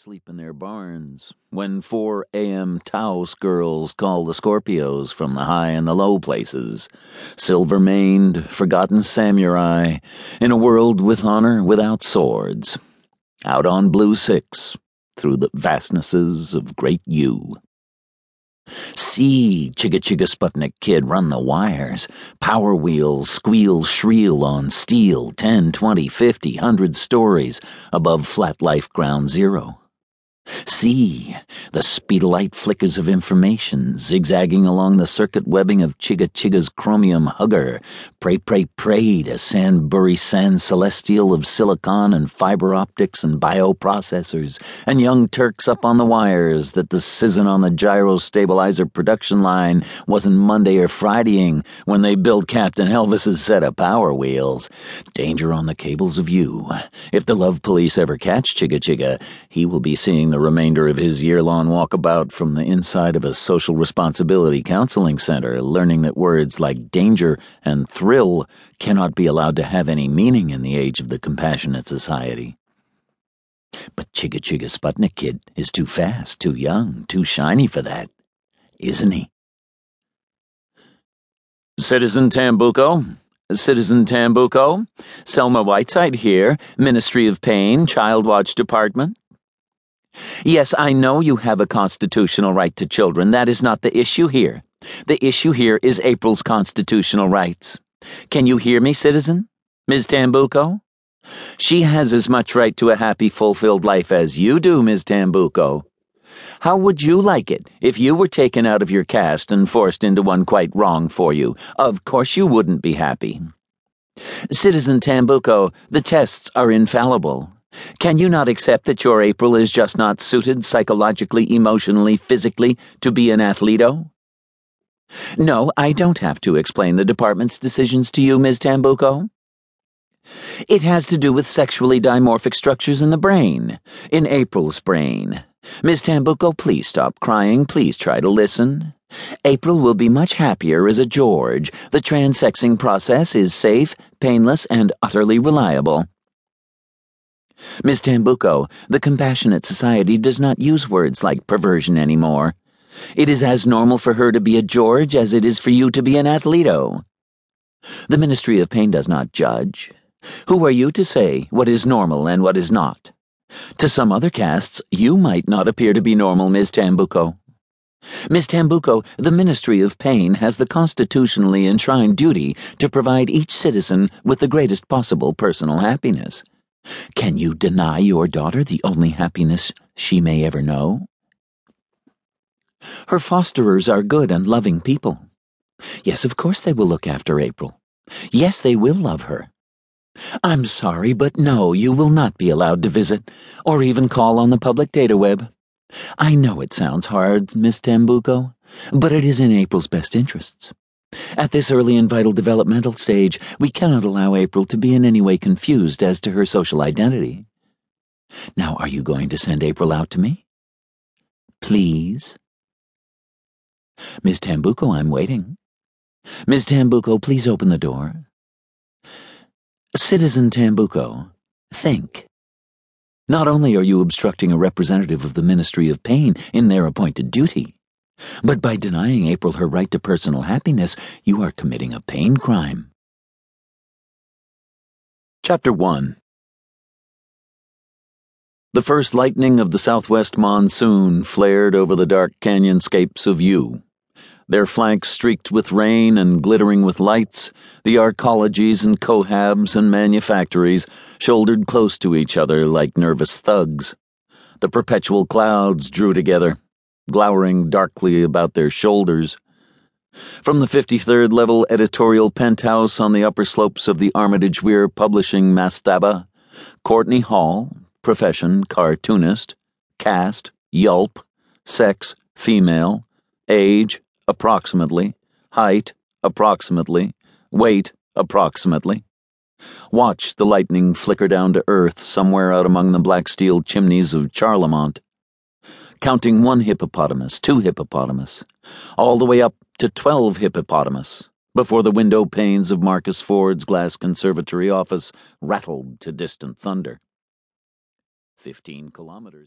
sleep in their barns, when 4 a.m. Taos girls call the Scorpios from the high and the low places, silver maned, forgotten samurai, in a world with honor without swords, out on Blue Six, through the vastnesses of Great U. See, Chigga Chigga Sputnik Kid run the wires. Power wheels squeal shriel on steel 10, 20, 50, 100 stories above flat life ground zero. See, the speedolite flickers of information zigzagging along the circuit webbing of Chigga Chigga's chromium hugger. Pray, pray, pray to Sandbury San Celestial of silicon and fiber optics and bioprocessors, and young Turks up on the wires that the sizzin on the gyro stabilizer production line wasn't Monday or Fridaying when they built Captain Elvis's set of power wheels. Danger on the cables of you. If the love police ever catch Chigga Chigga, he will be seeing the remainder of his year long walkabout from the inside of a social responsibility counseling center, learning that words like danger and thrill cannot be allowed to have any meaning in the age of the compassionate society. But Chigga Chigga Sputnik Kid is too fast, too young, too shiny for that, isn't he? Citizen Tambuco, Citizen Tambuco, Selma Whiteside here, Ministry of Pain, Child Watch Department. Yes, I know you have a constitutional right to children. That is not the issue here. The issue here is April's constitutional rights. Can you hear me, citizen? Ms. Tambuco? She has as much right to a happy, fulfilled life as you do, Ms. Tambuco. How would you like it if you were taken out of your caste and forced into one quite wrong for you? Of course you wouldn't be happy. Citizen Tambuco, the tests are infallible. Can you not accept that your April is just not suited psychologically, emotionally, physically to be an athleto? No, I don't have to explain the department's decisions to you, Ms. Tambuco. It has to do with sexually dimorphic structures in the brain, in April's brain. Miss Tambuco, please stop crying. Please try to listen. April will be much happier as a George. The transexing process is safe, painless, and utterly reliable. Miss Tambuco, the Compassionate Society does not use words like perversion anymore. It is as normal for her to be a George as it is for you to be an Athleto. The Ministry of Pain does not judge. Who are you to say what is normal and what is not? To some other castes, you might not appear to be normal, Miss Tambuco. Miss Tambuco, the Ministry of Pain has the constitutionally enshrined duty to provide each citizen with the greatest possible personal happiness. Can you deny your daughter the only happiness she may ever know? Her fosterers are good and loving people. Yes, of course they will look after April. Yes, they will love her. I'm sorry, but no, you will not be allowed to visit, or even call on the public data web. I know it sounds hard, Miss Tambuco, but it is in April's best interests. At this early and vital developmental stage, we cannot allow April to be in any way confused as to her social identity. Now, are you going to send April out to me? Please? Miss Tambuco, I'm waiting. Miss Tambuco, please open the door. Citizen Tambuco, think. Not only are you obstructing a representative of the Ministry of Pain in their appointed duty, but by denying April her right to personal happiness, you are committing a pain crime. Chapter 1 The first lightning of the southwest monsoon flared over the dark canyonscapes of U. Their flanks streaked with rain and glittering with lights, the arcologies and cohabs and manufactories shouldered close to each other like nervous thugs. The perpetual clouds drew together glowering darkly about their shoulders. From the 53rd level editorial penthouse on the upper slopes of the Armitage Weir publishing mastaba, Courtney Hall, profession cartoonist, caste, yelp, sex, female, age, approximately, height, approximately, weight, approximately. Watch the lightning flicker down to earth somewhere out among the black steel chimneys of Charlemont counting one hippopotamus, two hippopotamus, all the way up to twelve hippopotamus, before the window panes of Marcus Ford's glass conservatory office rattled to distant thunder. Fifteen kilometers.